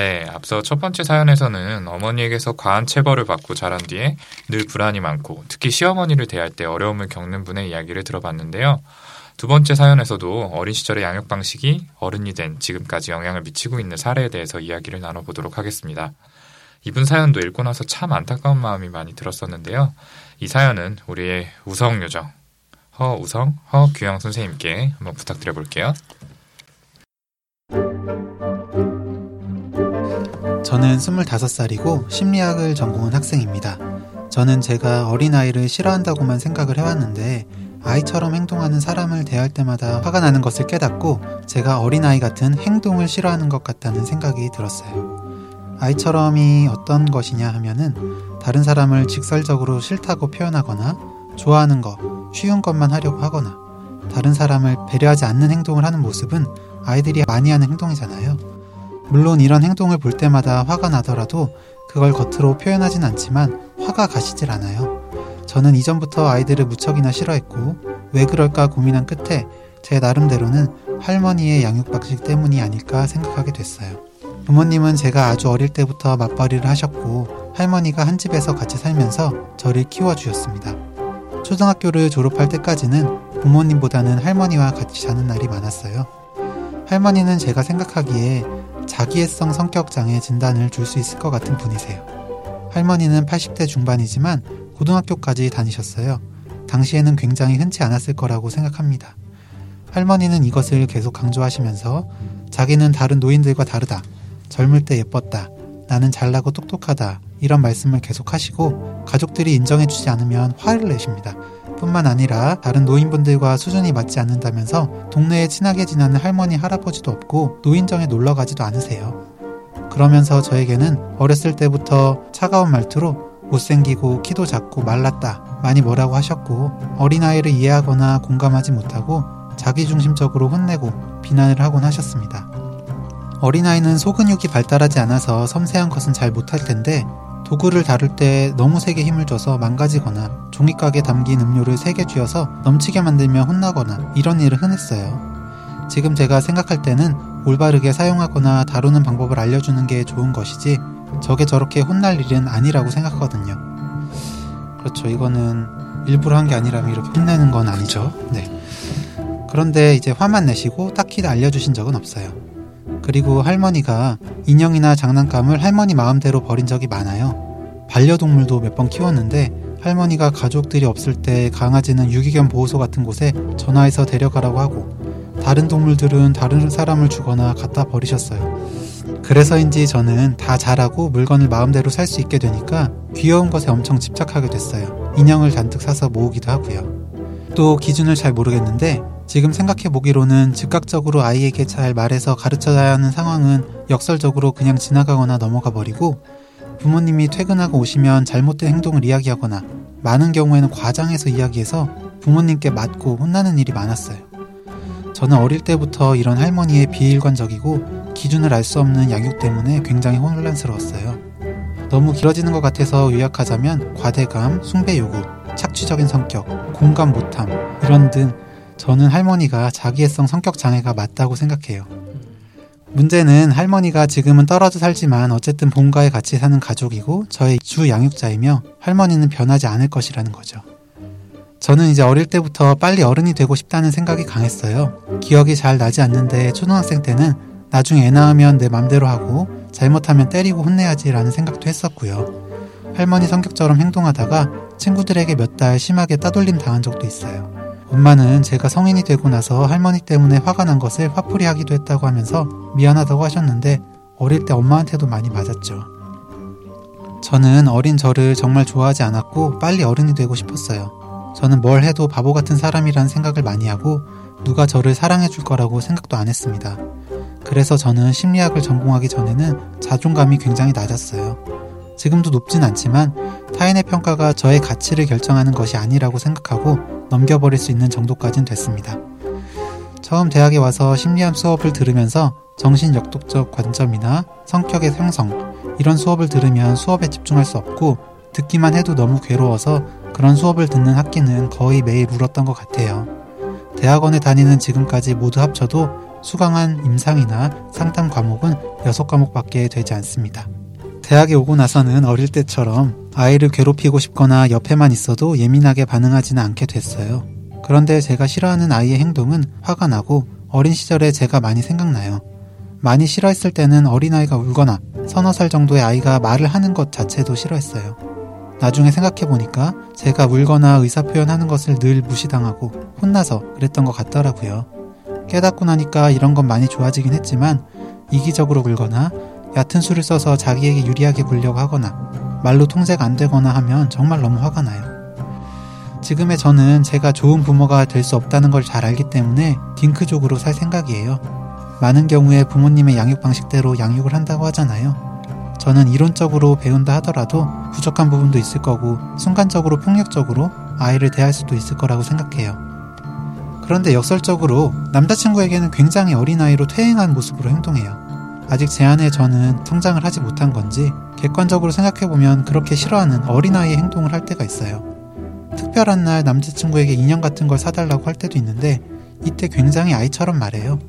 네, 앞서 첫 번째 사연에서는 어머니에게서 과한 체벌을 받고 자란 뒤에 늘 불안이 많고 특히 시어머니를 대할 때 어려움을 겪는 분의 이야기를 들어봤는데요. 두 번째 사연에서도 어린 시절의 양육 방식이 어른이 된 지금까지 영향을 미치고 있는 사례에 대해서 이야기를 나눠보도록 하겠습니다. 이분 사연도 읽고 나서 참 안타까운 마음이 많이 들었었는데요. 이 사연은 우리의 우성 요정 허우성 허규영 선생님께 한번 부탁드려 볼게요. 저는 25살이고 심리학을 전공한 학생입니다. 저는 제가 어린아이를 싫어한다고만 생각을 해왔는데 아이처럼 행동하는 사람을 대할 때마다 화가 나는 것을 깨닫고 제가 어린아이 같은 행동을 싫어하는 것 같다는 생각이 들었어요. 아이처럼이 어떤 것이냐 하면은 다른 사람을 직설적으로 싫다고 표현하거나 좋아하는 것, 쉬운 것만 하려고 하거나 다른 사람을 배려하지 않는 행동을 하는 모습은 아이들이 많이 하는 행동이잖아요. 물론 이런 행동을 볼 때마다 화가 나더라도 그걸 겉으로 표현하진 않지만 화가 가시질 않아요. 저는 이전부터 아이들을 무척이나 싫어했고 왜 그럴까 고민한 끝에 제 나름대로는 할머니의 양육 방식 때문이 아닐까 생각하게 됐어요. 부모님은 제가 아주 어릴 때부터 맞벌이를 하셨고 할머니가 한 집에서 같이 살면서 저를 키워주셨습니다. 초등학교를 졸업할 때까지는 부모님보다는 할머니와 같이 자는 날이 많았어요. 할머니는 제가 생각하기에 자기애성 성격 장애 진단을 줄 수 있을 것 같은 분이세요. 할머니는 80대 중반이지만 고등학교까지 다니셨어요. 당시에는 굉장히 흔치 않았을 거라고 생각합니다. 할머니는 이것을 계속 강조하시면서 자기는 다른 노인들과 다르다. 젊을 때 예뻤다. 나는 잘나고 똑똑하다. 이런 말씀을 계속 하시고 가족들이 인정해주지 않으면 화를 내십니다. 뿐만 아니라 다른 노인분들과 수준이 맞지 않는다면서 동네에 친하게 지내는 할머니, 할아버지도 없고 노인정에 놀러 가지도 않으세요. 그러면서 저에게는 어렸을 때부터 차가운 말투로 못생기고 키도 작고 말랐다. 많이 뭐라고 하셨고 어린아이를 이해하거나 공감하지 못하고 자기중심적으로 혼내고 비난을 하곤 하셨습니다. 어린아이는 소근육이 발달하지 않아서 섬세한 것은 잘 못할 텐데 도구를 다룰 때 너무 세게 힘을 줘서 망가지거나 종이각에 담긴 음료를 세게 쥐어서 넘치게 만들며 혼나거나 이런 일을 흔했어요. 지금 제가 생각할 때는 올바르게 사용하거나 다루는 방법을 알려주는 게 좋은 것이지 저게 저렇게 혼날 일은 아니라고 생각하거든요. 그렇죠. 이거는 일부러 한 게 아니라면 이렇게 혼내는 건 아니죠. 네. 그런데 이제 화만 내시고 딱히 알려주신 적은 없어요. 그리고 할머니가 인형이나 장난감을 할머니 마음대로 버린 적이 많아요. 반려동물도 몇 번 키웠는데 할머니가 가족들이 없을 때 강아지는 유기견 보호소 같은 곳에 전화해서 데려가라고 하고 다른 동물들은 다른 사람을 주거나 갖다 버리셨어요. 그래서인지 저는 다 잘하고 물건을 마음대로 살 수 있게 되니까 귀여운 것에 엄청 집착하게 됐어요. 인형을 잔뜩 사서 모으기도 하고요. 또 기준을 잘 모르겠는데 지금 생각해 보기로는 즉각적으로 아이에게 잘 말해서 가르쳐야 하는 상황은 역설적으로 그냥 지나가거나 넘어가 버리고 부모님이 퇴근하고 오시면 잘못된 행동을 이야기하거나 많은 경우에는 과장해서 이야기해서 부모님께 맞고 혼나는 일이 많았어요. 저는 어릴 때부터 이런 할머니의 비일관적이고 기준을 알 수 없는 양육 때문에 굉장히 혼란스러웠어요. 너무 길어지는 것 같아서 요약하자면 과대감, 숭배 요구, 착취적인 성격, 공감 못함 이런 등 저는 할머니가 자기애성 성격 장애가 맞다고 생각해요. 문제는 할머니가 지금은 떨어져 살지만 어쨌든 본가에 같이 사는 가족이고 저의 주 양육자이며 할머니는 변하지 않을 것이라는 거죠. 저는 이제 어릴 때부터 빨리 어른이 되고 싶다는 생각이 강했어요. 기억이 잘 나지 않는데 초등학생 때는 나중에 애 낳으면 내 맘대로 하고 잘못하면 때리고 혼내야지라는 생각도 했었고요. 할머니 성격처럼 행동하다가 친구들에게 몇 달 심하게 따돌림 당한 적도 있어요. 엄마는 제가 성인이 되고 나서 할머니 때문에 화가 난 것을 화풀이 하기도 했다고 하면서 미안하다고 하셨는데 어릴 때 엄마한테도 많이 맞았죠. 저는 어린 저를 정말 좋아하지 않았고 빨리 어른이 되고 싶었어요. 저는 뭘 해도 바보 같은 사람이라는 생각을 많이 하고 누가 저를 사랑해 줄 거라고 생각도 안 했습니다. 그래서 저는 심리학을 전공하기 전에는 자존감이 굉장히 낮았어요. 지금도 높진 않지만 타인의 평가가 저의 가치를 결정하는 것이 아니라고 생각하고 넘겨버릴 수 있는 정도까진 됐습니다. 처음 대학에 와서 심리학 수업을 들으면서 정신 역독적 관점이나 성격의 형성, 이런 수업을 들으면 수업에 집중할 수 없고 듣기만 해도 너무 괴로워서 그런 수업을 듣는 학기는 거의 매일 울었던 것 같아요. 대학원에 다니는 지금까지 모두 합쳐도 수강한 임상이나 상담 과목은 6과목밖에 되지 않습니다. 대학에 오고 나서는 어릴 때처럼 아이를 괴롭히고 싶거나 옆에만 있어도 예민하게 반응하지는 않게 됐어요. 그런데 제가 싫어하는 아이의 행동은 화가 나고 어린 시절에 제가 많이 생각나요. 많이 싫어했을 때는 어린아이가 울거나 서너 살 정도의 아이가 말을 하는 것 자체도 싫어했어요. 나중에 생각해보니까 제가 울거나 의사표현하는 것을 늘 무시당하고 혼나서 그랬던 것 같더라고요. 깨닫고 나니까 이런 건 많이 좋아지긴 했지만 이기적으로 굴거나 얕은 수를 써서 자기에게 유리하게 굴려고 하거나 말로 통제가 안 되거나 하면 정말 너무 화가 나요. 지금의 저는 제가 좋은 부모가 될 수 없다는 걸 잘 알기 때문에 딩크족으로 살 생각이에요. 많은 경우에 부모님의 양육 방식대로 양육을 한다고 하잖아요. 저는 이론적으로 배운다 하더라도 부족한 부분도 있을 거고 순간적으로 폭력적으로 아이를 대할 수도 있을 거라고 생각해요. 그런데 역설적으로 남자친구에게는 굉장히 어린 아이로 퇴행한 모습으로 행동해요. 아직 제 안에 저는 성장을 하지 못한 건지 객관적으로 생각해보면 그렇게 싫어하는 어린아이의 행동을 할 때가 있어요. 특별한 날 남자친구에게 인형 같은 걸 사달라고 할 때도 있는데 이때 굉장히 아이처럼 말해요.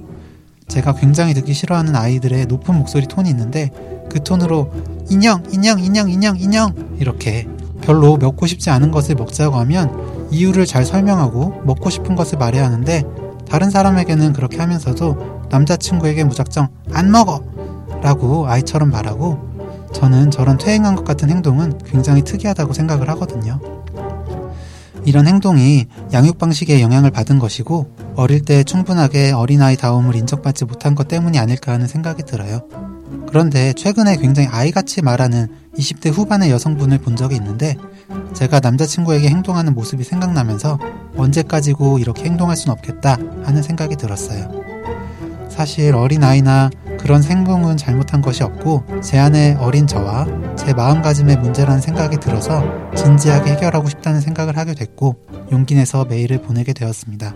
제가 굉장히 듣기 싫어하는 아이들의 높은 목소리 톤이 있는데 그 톤으로 인형, 인형, 인형, 인형, 인형 이렇게 별로 먹고 싶지 않은 것을 먹자고 하면 이유를 잘 설명하고 먹고 싶은 것을 말해야 하는데 다른 사람에게는 그렇게 하면서도 남자친구에게 무작정 안 먹어! 라고 아이처럼 말하고 저는 저런 퇴행한 것 같은 행동은 굉장히 특이하다고 생각을 하거든요. 이런 행동이 양육 방식에 영향을 받은 것이고 어릴 때 충분하게 어린아이 다움을 인정받지 못한 것 때문이 아닐까 하는 생각이 들어요. 그런데 최근에 굉장히 아이같이 말하는 20대 후반의 여성분을 본 적이 있는데 제가 남자친구에게 행동하는 모습이 생각나면서 언제까지고 이렇게 행동할 순 없겠다 하는 생각이 들었어요. 사실 어린아이나 그런 행동은 잘못한 것이 없고 제 안에 어린 저와 제 마음가짐의 문제라는 생각이 들어서 진지하게 해결하고 싶다는 생각을 하게 됐고 용기 내서 메일을 보내게 되었습니다.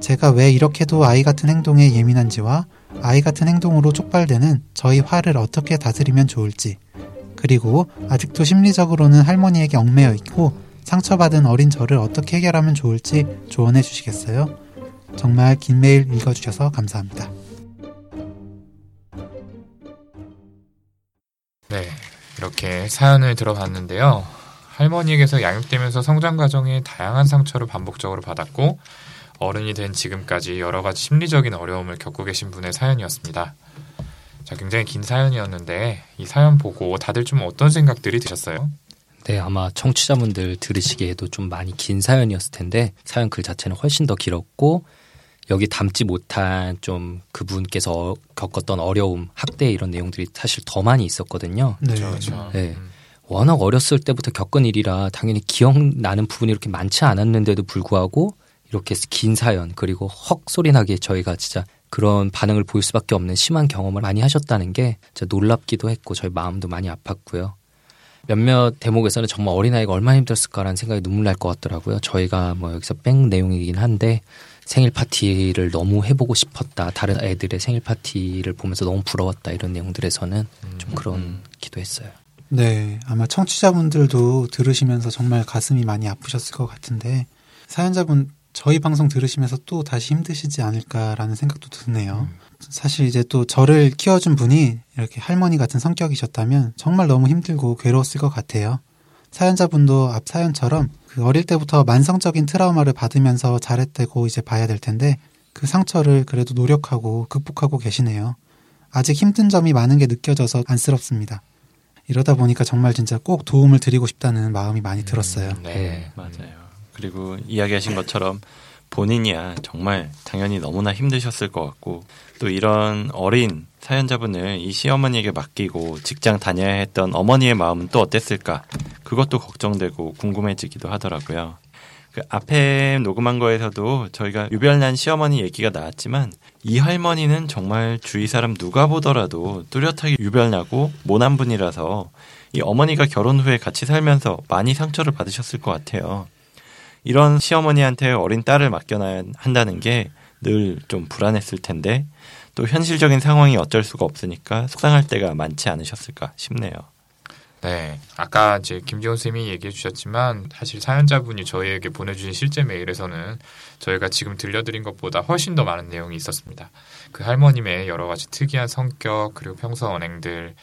제가 왜 이렇게도 아이 같은 행동에 예민한지와 아이 같은 행동으로 촉발되는 저희 화를 어떻게 다스리면 좋을지 그리고 아직도 심리적으로는 할머니에게 얽매여 있고 상처받은 어린 저를 어떻게 해결하면 좋을지 조언해 주시겠어요? 정말 긴 메일 읽어주셔서 감사합니다. 이렇게 사연을 들어봤는데요. 할머니에게서 양육되면서 성장 과정에 다양한 상처를 반복적으로 받았고 어른이 된 지금까지 여러 가지 심리적인 어려움을 겪고 계신 분의 사연이었습니다. 자, 굉장히 긴 사연이었는데 이 사연 보고 다들 좀 어떤 생각들이 드셨어요? 네, 아마 청취자분들 들으시기에도 좀 많이 긴 사연이었을 텐데 사연 글 자체는 훨씬 더 길었고 여기 담지 못한 좀 그분께서 겪었던 어려움, 학대 이런 내용들이 사실 더 많이 있었거든요. 네. 그렇죠. 네. 음. 워낙 어렸을 때부터 겪은 일이라 당연히 기억나는 부분이 이렇게 많지 않았는데도 불구하고 이렇게 긴 사연 그리고 헉 소리 나게 저희가 진짜 그런 반응을 보일 수밖에 없는 심한 경험을 많이 하셨다는 게 진짜 놀랍기도 했고 저희 마음도 많이 아팠고요. 몇몇 대목에서는 정말 어린아이가 얼마나 힘들었을까라는 생각이 눈물 날 것 같더라고요. 저희가 뭐 여기서 뺑 내용이긴 한데 생일 파티를 너무 해보고 싶었다. 다른 애들의 생일 파티를 보면서 너무 부러웠다. 이런 내용들에서는 좀 그런 기도 했어요. 네, 아마 청취자분들도 들으시면서 정말 가슴이 많이 아프셨을 것 같은데 사연자분 저희 방송 들으시면서 또 다시 힘드시지 않을까라는 생각도 드네요. 사실 이제 또 저를 키워준 분이 이렇게 할머니 같은 성격이셨다면 정말 너무 힘들고 괴로웠을 것 같아요. 사연자분도 앞 사연처럼 그 어릴 때부터 만성적인 트라우마를 받으면서 자랬다고 이제 봐야 될 텐데 그 상처를 그래도 노력하고 극복하고 계시네요. 아직 힘든 점이 많은 게 느껴져서 안쓰럽습니다. 이러다 보니까 정말 진짜 꼭 도움을 드리고 싶다는 마음이 많이 들었어요. 음, 네. 맞아요. 그리고 이야기하신 것처럼 본인이야 정말 당연히 너무나 힘드셨을 것 같고 또 이런 어린 사연자분을 이 시어머니에게 맡기고 직장 다녀야 했던 어머니의 마음은 또 어땠을까 그것도 걱정되고 궁금해지기도 하더라고요. 그 앞에 녹음한 거에서도 저희가 유별난 시어머니 얘기가 나왔지만 이 할머니는 정말 주위 사람 누가 보더라도 뚜렷하게 유별나고 모난 분이라서 이 어머니가 결혼 후에 같이 살면서 많이 상처를 받으셨을 것 같아요. 이런 시어머니한테 어린 딸을 맡겨놔야 한다는 게 늘 좀 불안했을 텐데 또 현실적인 상황이 어쩔 수가 없으니까 속상할 때가 많지 않으셨을까 싶네요. 네. 아까 이제 김기훈 쌤이 얘기해 주셨지만 사실 사연자분이 저희에게 보내주신 실제 메일에서는 저희가 지금 들려드린 것보다 훨씬 더 많은 내용이 있었습니다. 그 할머님의 여러 가지 특이한 성격 그리고 평소 언행들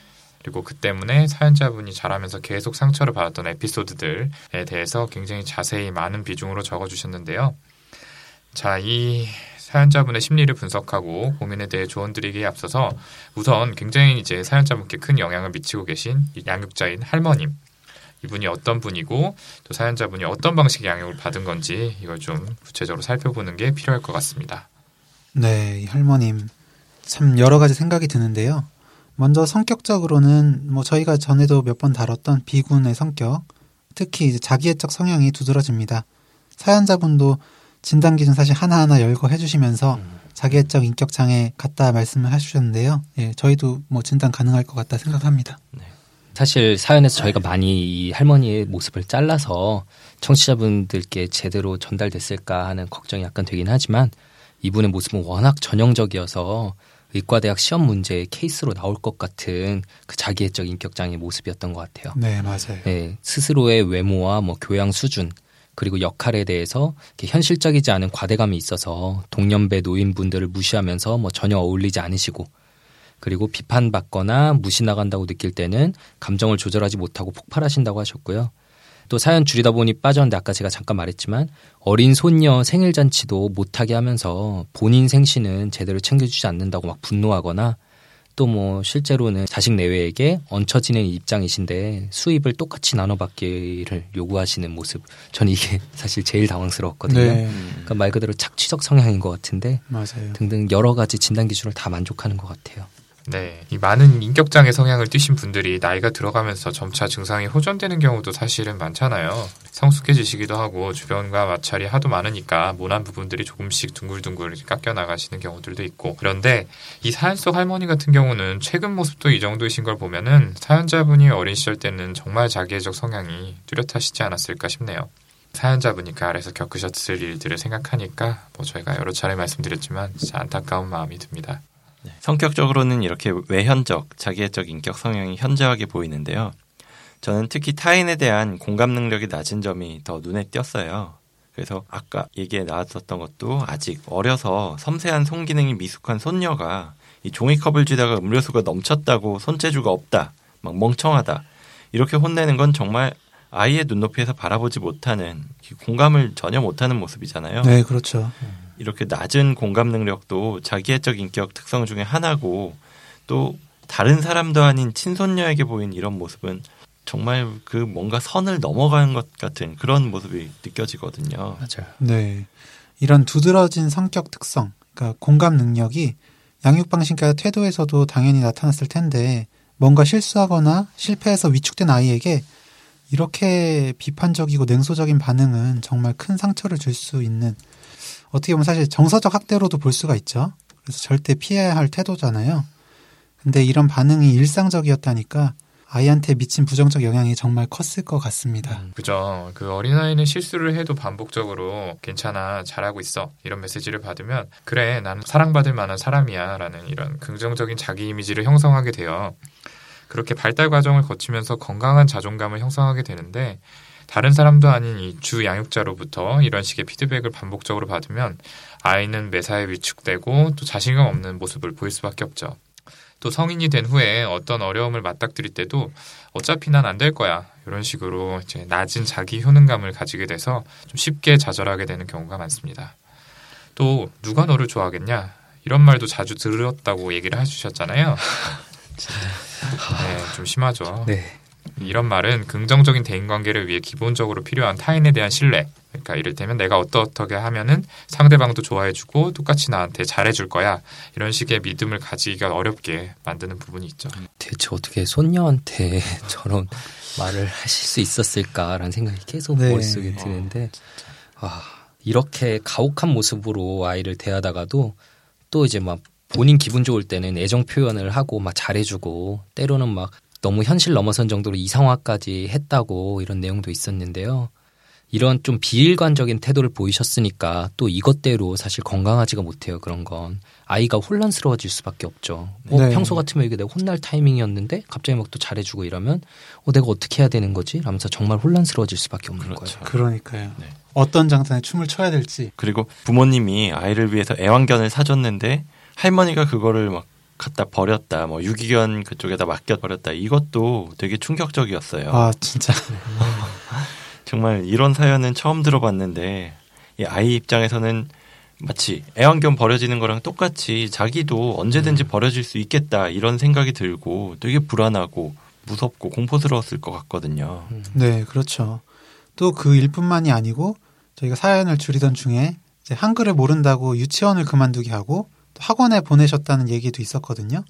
그리고 그 때문에 사연자분이 자라면서 계속 상처를 받았던 에피소드들에 대해서 굉장히 자세히 많은 비중으로 적어주셨는데요. 자, 이 사연자분의 심리를 분석하고 고민에 대해 조언드리기에 앞서서 우선 굉장히 이제 사연자분께 큰 영향을 미치고 계신 양육자인 할머님. 이분이 어떤 분이고 또 사연자분이 어떤 방식의 양육을 받은 건지 이걸 좀 구체적으로 살펴보는 게 필요할 것 같습니다. 네, 이 할머님 참 여러 가지 생각이 드는데요. 먼저 성격적으로는 뭐 저희가 전에도 몇 번 다뤘던 비군의 성격, 특히 이제 자기애적 성향이 두드러집니다. 사연자분도 진단 기준 사실 하나하나 열거해 주시면서 음. 자기애적 인격 장애 같다 말씀을 해주셨는데요. 예, 저희도 뭐 진단 가능할 것 같다 생각합니다. 사실 사연에서 저희가 많이 이 할머니의 모습을 잘라서 청취자분들께 제대로 전달됐을까 하는 걱정이 약간 되긴 하지만 이분의 모습은 워낙 전형적이어서 의과대학 시험 문제의 케이스로 나올 것 같은 그 자기애적 인격장애 모습이었던 것 같아요. 네, 맞아요. 네, 스스로의 외모와 뭐 교양 수준 그리고 역할에 대해서 현실적이지 않은 과대감이 있어서 동년배 노인분들을 무시하면서 뭐 전혀 어울리지 않으시고 그리고 비판받거나 무시 나간다고 느낄 때는 감정을 조절하지 못하고 폭발하신다고 하셨고요. 또 사연 줄이다 보니 빠졌는데 아까 제가 잠깐 말했지만 어린 손녀 생일 잔치도 못하게 하면서 본인 생신은 제대로 챙겨주지 않는다고 막 분노하거나 또 뭐 실제로는 자식 내외에게 얹혀 지내는 입장이신데 수입을 똑같이 나눠받기를 요구하시는 모습 전 이게 사실 제일 당황스러웠거든요. 네, 그러니까 말 그대로 착취적 성향인 것 같은데 맞아요. 등등 여러 가지 진단 기준을 다 만족하는 것 같아요. 네, 이 많은 인격장애 성향을 띠신 분들이 나이가 들어가면서 점차 증상이 호전되는 경우도 사실은 많잖아요. 성숙해지시기도 하고 주변과 마찰이 하도 많으니까 모난 부분들이 조금씩 둥글둥글 깎여 나가시는 경우들도 있고 그런데 이 사연 속 할머니 같은 경우는 최근 모습도 이 정도이신 걸 보면은 사연자분이 어린 시절 때는 정말 자기애적 성향이 뚜렷하시지 않았을까 싶네요. 사연자분이 그 아래서 겪으셨을 일들을 생각하니까 뭐 저희가 여러 차례 말씀드렸지만 진짜 안타까운 마음이 듭니다. 네, 성격적으로는 이렇게 외현적, 자기애적 인격 성향이 현저하게 보이는데요. 저는 특히 타인에 대한 공감 능력이 낮은 점이 더 눈에 띄었어요. 그래서 아까 얘기에 나왔었던 것도 아직 어려서 섬세한 손기능이 미숙한 손녀가 이 종이컵을 쥐다가 음료수가 넘쳤다고 손재주가 없다, 막 멍청하다 이렇게 혼내는 건 정말 아이의 눈높이에서 바라보지 못하는 공감을 전혀 못하는 모습이잖아요. 네, 그렇죠. 이렇게 낮은 공감 능력도 자기애적 인격 특성 중에 하나고 또 다른 사람도 아닌 친손녀에게 보인 이런 모습은 정말 그 뭔가 선을 넘어가는 것 같은 그런 모습이 느껴지거든요. 맞아요. 네. 이런 두드러진 성격 특성, 그러니까 공감 능력이 양육 방식과 태도에서도 당연히 나타났을 텐데 뭔가 실수하거나 실패해서 위축된 아이에게 이렇게 비판적이고 냉소적인 반응은 정말 큰 상처를 줄 수 있는 어떻게 보면 사실 정서적 학대로도 볼 수가 있죠. 그래서 절대 피해야 할 태도잖아요. 근데 이런 반응이 일상적이었다니까 아이한테 미친 부정적 영향이 정말 컸을 것 같습니다. 그죠. 그 어린아이는 실수를 해도 반복적으로 괜찮아, 잘하고 있어. 이런 메시지를 받으면, 그래, 나는 사랑받을 만한 사람이야. 라는 이런 긍정적인 자기 이미지를 형성하게 돼요. 그렇게 발달 과정을 거치면서 건강한 자존감을 형성하게 되는데, 다른 사람도 아닌 이 주 양육자로부터 이런 식의 피드백을 반복적으로 받으면 아이는 매사에 위축되고 또 자신감 없는 모습을 보일 수밖에 없죠. 또 성인이 된 후에 어떤 어려움을 맞닥뜨릴 때도 어차피 난 안 될 거야. 이런 식으로 이제 낮은 자기 효능감을 가지게 돼서 좀 쉽게 좌절하게 되는 경우가 많습니다. 또 누가 너를 좋아하겠냐? 이런 말도 자주 들었다고 얘기를 해주셨잖아요. 네, 좀 심하죠. 네. 이런 말은 긍정적인 대인관계를 위해 기본적으로 필요한 타인에 대한 신뢰. 그러니까 이를테면 내가 어떻게 하면은 상대방도 좋아해주고 똑같이 나한테 잘해줄 거야. 이런 식의 믿음을 가지기가 어렵게 만드는 부분이 있죠. 대체 어떻게 손녀한테 저런 말을 하실 수 있었을까라는 생각이 계속 네. 머릿속에 드는데 아, 이렇게 가혹한 모습으로 아이를 대하다가도 또 이제 막 본인 기분 좋을 때는 애정 표현을 하고 막 잘해주고 때로는 막 너무 현실 넘어선 정도로 이상화까지 했다고 이런 내용도 있었는데요. 이런 좀 비일관적인 태도를 보이셨으니까 또 이것대로 사실 건강하지가 못해요. 그런 건 아이가 혼란스러워질 수밖에 없죠. 뭐 네. 평소 같으면 이게 내가 혼날 타이밍이었는데 갑자기 막 또 잘해주고 이러면 어 내가 어떻게 해야 되는 거지? 라면서 정말 혼란스러워질 수밖에 없는 그렇죠. 거예요. 그러니까요. 네. 어떤 장단에 춤을 춰야 될지. 그리고 부모님이 아이를 위해서 애완견을 사줬는데 할머니가 그거를 막 갖다 버렸다, 뭐 유기견 그쪽에다 맡겨 버렸다. 이것도 되게 충격적이었어요. 아 진짜. 정말 이런 사연은 처음 들어봤는데 이 아이 입장에서는 마치 애완견 버려지는 거랑 똑같이 자기도 언제든지 버려질 수 있겠다 이런 생각이 들고 되게 불안하고 무섭고 공포스러웠을 것 같거든요. 네, 그렇죠. 또 그 일뿐만이 아니고 저희가 사연을 줄이던 중에 이제 한글을 모른다고 유치원을 그만두게 하고 또 학원에 보내셨다는 얘기도 있었거든요.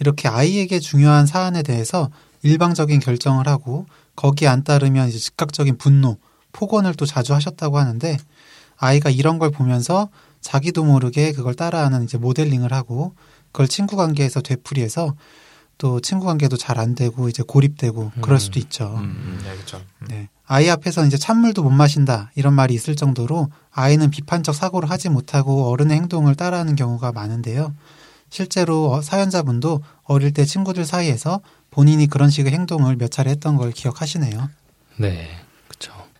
이렇게 아이에게 중요한 사안에 대해서 일방적인 결정을 하고 거기에 안 따르면 이제 즉각적인 분노, 폭언을 또 자주 하셨다고 하는데 아이가 이런 걸 보면서 자기도 모르게 그걸 따라하는 이제 모델링을 하고 그걸 친구 관계에서 되풀이해서 또 친구 관계도 잘 안 되고 이제 고립되고 그럴 음. 수도 있죠. 음, 네, 그렇죠. 음. 네. 아이 앞에서 이제 찬물도 못 마신다 이런 말이 있을 정도로 아이는 비판적 사고를 하지 못하고 어른의 행동을 따라하는 경우가 많은데요. 실제로 어, 사연자분도 어릴 때 친구들 사이에서 본인이 그런 식의 행동을 몇 차례 했던 걸 기억하시네요. 네.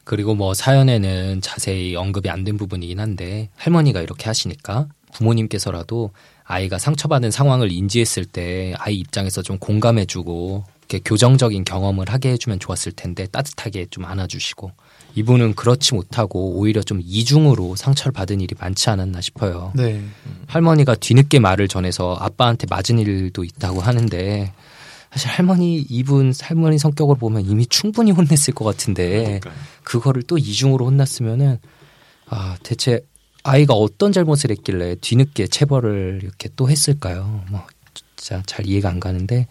그리고 뭐 사연에는 자세히 언급이 안 된 부분이긴 한데 할머니가 이렇게 하시니까 부모님께서라도 아이가 상처받은 상황을 인지했을 때 아이 입장에서 좀 공감해주고 이렇게 교정적인 경험을 하게 해주면 좋았을 텐데 따뜻하게 좀 안아주시고 이분은 그렇지 못하고 오히려 좀 이중으로 상처를 받은 일이 많지 않았나 싶어요. 네. 할머니가 뒤늦게 말을 전해서 아빠한테 맞은 일도 있다고 하는데 사실 할머니 이분 할머니 성격을 보면 이미 충분히 혼냈을 것 같은데 그러니까요. 그거를 또 이중으로 혼났으면은 아 대체 아이가 어떤 잘못을 했길래 뒤늦게 체벌을 이렇게 또 했을까요? 뭐 진짜 잘 이해가 안 가는데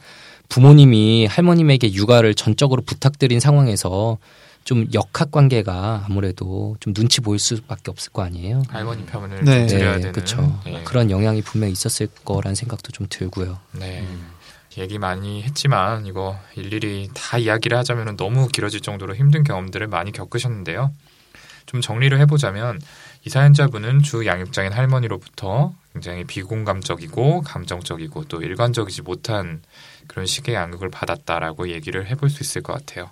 부모님이 할머님에게 육아를 전적으로 부탁드린 상황에서 좀 역학 관계가 아무래도 좀 눈치 보일 수밖에 없을 거 아니에요. 할머니 편을 네. 좀 드려야 되는 그렇죠. 네. 그런 영향이 분명히 있었을 거란 생각도 좀 들고요. 네. 음. 얘기 많이 했지만 이거 일일이 다 이야기를 하자면 너무 길어질 정도로 힘든 경험들을 많이 겪으셨는데요. 좀 정리를 해보자면 이 사연자분은 주 양육장인 할머니로부터 굉장히 비공감적이고 감정적이고 또 일관적이지 못한 그런 식의 양육을 받았다라고 얘기를 해볼 수 있을 것 같아요.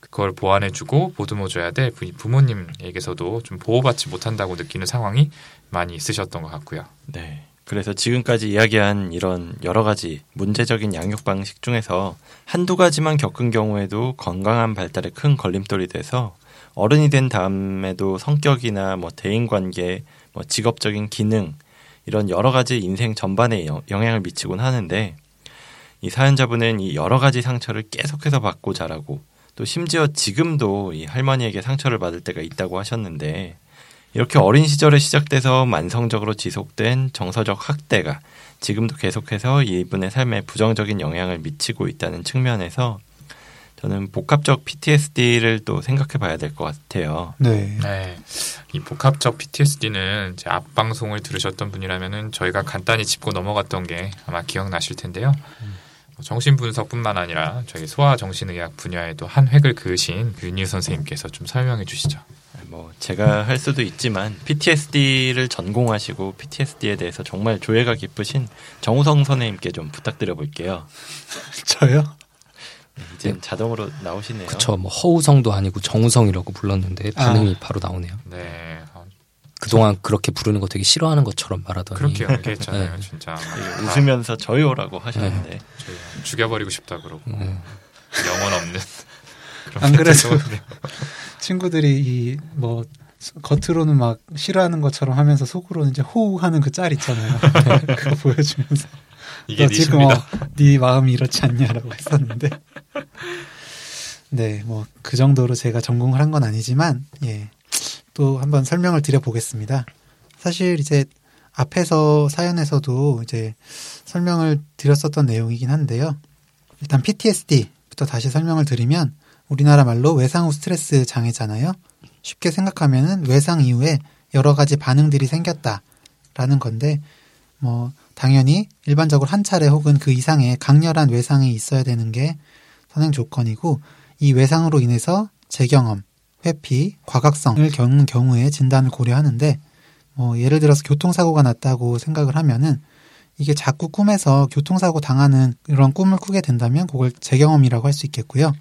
그걸 보완해주고 보듬어줘야 될 부- 부모님에게서도 좀 보호받지 못한다고 느끼는 상황이 많이 있으셨던 것 같고요. 네. 그래서 지금까지 이야기한 이런 여러 가지 문제적인 양육 방식 중에서 한두 가지만 겪은 경우에도 건강한 발달에 큰 걸림돌이 돼서 어른이 된 다음에도 성격이나 뭐 대인 관계, 뭐 직업적인 기능 이런 여러 가지 인생 전반에 영- 영향을 미치곤 하는데 이 사연자분은 이 여러 가지 상처를 계속해서 받고 자라고 또 심지어 지금도 이 할머니에게 상처를 받을 때가 있다고 하셨는데 이렇게 어린 시절에 시작돼서 만성적으로 지속된 정서적 학대가 지금도 계속해서 이분의 삶에 부정적인 영향을 미치고 있다는 측면에서 저는 복합적 PTSD를 또 생각해 봐야 될 것 같아요. 네. 네. 이 복합적 PTSD는 이제 앞 방송을 들으셨던 분이라면은 저희가 간단히 짚고 넘어갔던 게 아마 기억나실 텐데요. 뭐 정신분석뿐만 아니라 저희 소아정신의학 분야에도 한 획을 그으신 윤희 선생님께서 좀 설명해 주시죠. 뭐 제가 할 수도 있지만 PTSD를 전공하시고 PTSD에 대해서 정말 조예가 깊으신 정우성 선생님께 좀 부탁드려 볼게요. 저요? 이제 자동으로 나오시네요. 그쵸. 뭐 허우성도 아니고 정우성이라고 불렀는데 반응이 바로 나오네요. 네. 어, 그동안 그렇게 부르는 거 되게 싫어하는 것처럼 말하더니 그렇게 연기했잖아요, 네. 진짜. 웃으면서 저요라고 하셨는데 저희 죽여버리고 싶다 그러고 네. 영혼 없는. 안 그래도 친구들이 이 뭐 겉으로는 막 싫어하는 것처럼 하면서 속으로는 이제 호우하는 그 짤 있잖아요. 그거 보여주면서 이게 너네 지금. 어, 네 마음이 이렇지 않냐라고 했었는데 네, 뭐 그 정도로 제가 전공을 한 건 아니지만 예. 또 한번 설명을 드려 보겠습니다. 사실 이제 앞에서 사연에서도 이제 설명을 드렸었던 내용이긴 한데요. 일단 PTSD부터 다시 설명을 드리면 우리나라 말로 외상 후 스트레스 장애잖아요. 쉽게 생각하면은 외상 이후에 여러 가지 반응들이 생겼다라는 건데 뭐 당연히 일반적으로 한 차례 혹은 그 이상의 강렬한 외상이 있어야 되는 게 선행 조건이고 이 외상으로 인해서 재경험 회피, 과각성을 겪는 경우에 진단을 고려하는데 뭐 예를 들어서 교통사고가 났다고 생각을 하면은 이게 자꾸 꿈에서 교통사고 당하는 이런 꿈을 꾸게 된다면 그걸 재경험이라고 할 수 있겠고요.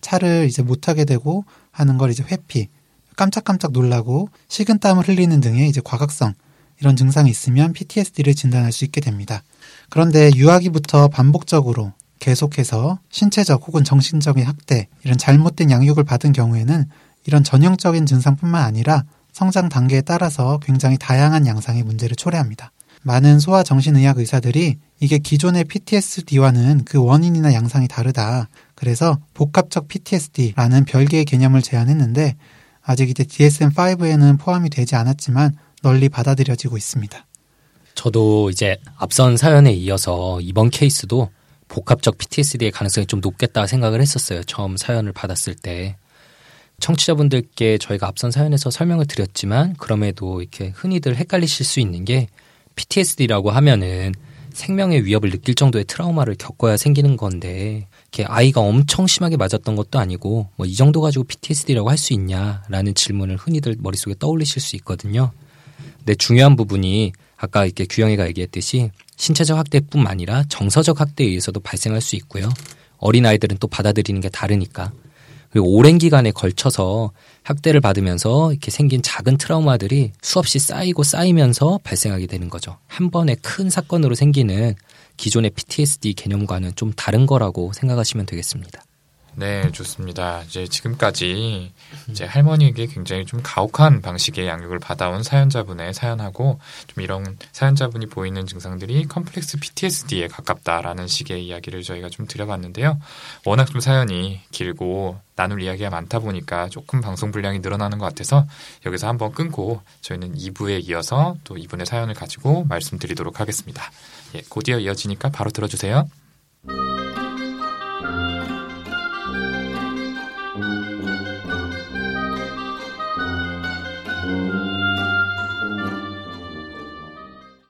차를 이제 못 타게 되고 하는 걸 이제 회피, 깜짝깜짝 놀라고 식은땀을 흘리는 등의 이제 과각성 이런 증상이 있으면 PTSD를 진단할 수 있게 됩니다. 그런데 유아기부터 반복적으로 계속해서 신체적 혹은 정신적인 학대, 이런 잘못된 양육을 받은 경우에는 이런 전형적인 증상뿐만 아니라 성장 단계에 따라서 굉장히 다양한 양상의 문제를 초래합니다. 많은 소아 정신의학 의사들이 이게 기존의 PTSD와는 그 원인이나 양상이 다르다. 그래서 복합적 PTSD라는 별개의 개념을 제안했는데 아직 이제 DSM-5에는 포함이 되지 않았지만 널리 받아들여지고 있습니다. 저도 이제 앞선 사연에 이어서 이번 케이스도 복합적 PTSD의 가능성이 좀 높겠다 생각을 했었어요. 처음 사연을 받았을 때. 청취자분들께 저희가 앞선 사연에서 설명을 드렸지만 그럼에도 이렇게 흔히들 헷갈리실 수 있는 게 PTSD라고 하면은 생명의 위협을 느낄 정도의 트라우마를 겪어야 생기는 건데 이렇게 아이가 엄청 심하게 맞았던 것도 아니고 뭐 이 정도 가지고 PTSD라고 할 수 있냐라는 질문을 흔히들 머릿속에 떠올리실 수 있거든요. 근데 중요한 부분이 아까 이렇게 규영이가 얘기했듯이 신체적 학대뿐만 아니라 정서적 학대에 의해서도 발생할 수 있고요. 어린 아이들은 또 받아들이는 게 다르니까. 그리고 오랜 기간에 걸쳐서 학대를 받으면서 이렇게 생긴 작은 트라우마들이 수없이 쌓이고 쌓이면서 발생하게 되는 거죠. 한 번에 큰 사건으로 생기는 기존의 PTSD 개념과는 좀 다른 거라고 생각하시면 되겠습니다. 네, 좋습니다. 이제 지금까지 이제 할머니에게 굉장히 좀 가혹한 방식의 양육을 받아온 사연자분의 사연하고 좀 이런 사연자분이 보이는 증상들이 컴플렉스 PTSD에 가깝다라는 식의 이야기를 저희가 좀 드려봤는데요. 워낙 좀 사연이 길고 나눌 이야기가 많다 보니까 조금 방송 분량이 늘어나는 것 같아서 여기서 한번 끊고 저희는 2부에 이어서 또 이분의 사연을 가지고 말씀드리도록 하겠습니다. 예, 곧이어 이어지니까 바로 들어주세요.